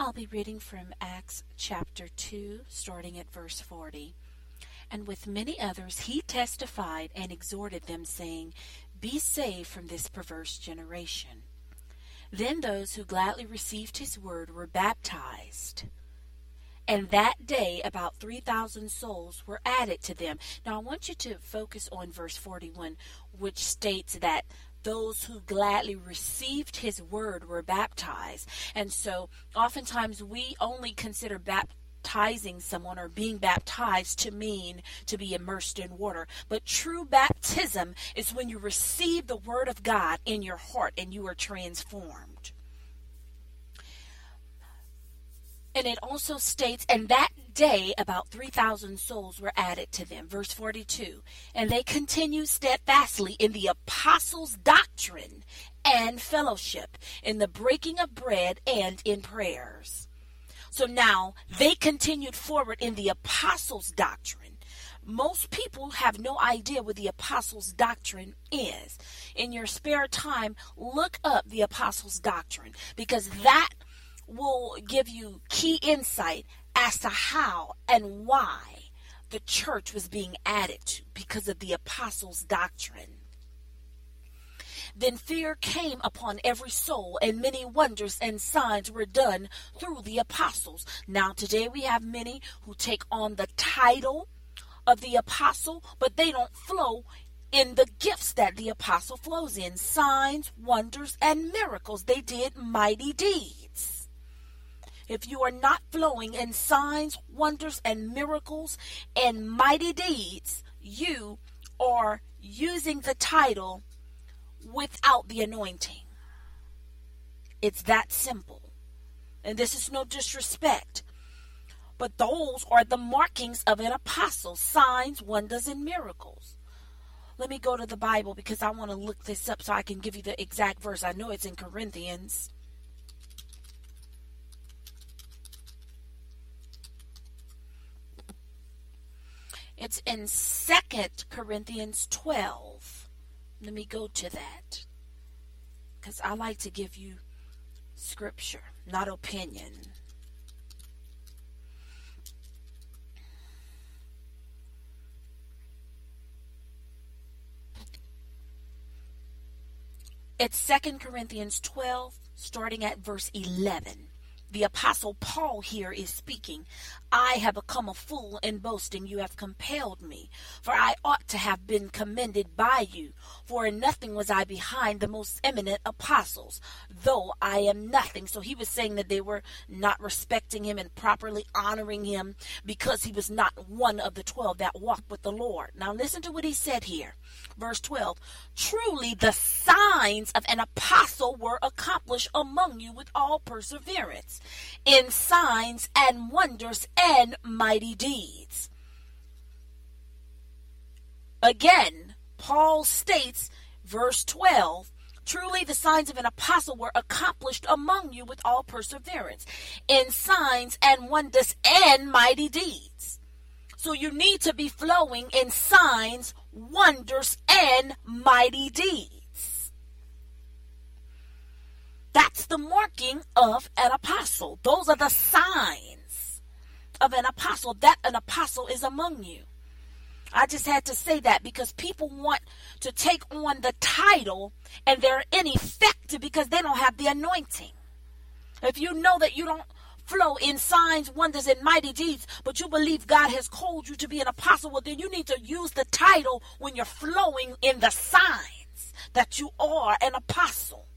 I'll be reading from Acts chapter 2, starting at verse 40. And with many others he testified and exhorted them, saying, Be saved from this perverse generation. Then those who gladly received his word were baptized. And that day, about 3,000 souls were added to them. Now, I want you to focus on verse 41, which states that those who gladly received his word were baptized. And so, oftentimes, we only consider baptizing someone or being baptized to mean to be immersed in water. But true baptism is when you receive the word of God in your heart and you are transformed. And it also states, and that day about 3,000 souls were added to them. Verse 42. And they continued steadfastly in the apostles' doctrine and fellowship, in the breaking of bread and in prayers. So now they continued forward in the apostles' doctrine. Most people have no idea what the apostles' doctrine is. In your spare time, look up the apostles' doctrine because that will give you key insight as to how and why the church was being added to because of the apostles' doctrine. Then fear came upon every soul, and many wonders and signs were done through the apostles. Now, today we have many who take on the title of the apostle, but they don't flow in the gifts that the apostle flows in signs, wonders, and miracles. They did mighty deeds if you are not flowing in signs, wonders, and miracles and mighty deeds, you are using the title without the anointing. It's that simple. And this is no disrespect. But those are the markings of an apostle signs, wonders, and miracles. Let me go to the Bible because I want to look this up so I can give you the exact verse. I know it's in Corinthians. It's in Second Corinthians 12. Let me go to that. Because I like to give you scripture, not opinion. It's Second Corinthians 12, starting at verse 11 the apostle Paul here is speaking. I have become a fool in boasting. You have compelled me. For I ought to have been commended by you. For in nothing was I behind the most eminent apostles, though I am nothing. So he was saying that they were not respecting him and properly honoring him because he was not one of the twelve that walked with the Lord. Now listen to what he said here. Verse 12 Truly the signs of an apostle were accomplished among you with all perseverance, in signs and wonders and mighty deeds. Again, Paul states, verse 12, Truly, the signs of an apostle were accomplished among you with all perseverance, in signs and wonders and mighty deeds. So you need to be flowing in signs, wonders, and mighty deeds. The marking of an apostle. Those are the signs of an apostle, that an apostle is among you. I just had to say that because people want to take on the title and they're ineffective because they don't have the anointing. If you know that you don't flow in signs, wonders, and mighty deeds, but you believe God has called you to be an apostle, well, then you need to use the title when you're flowing in the signs that you are an apostle.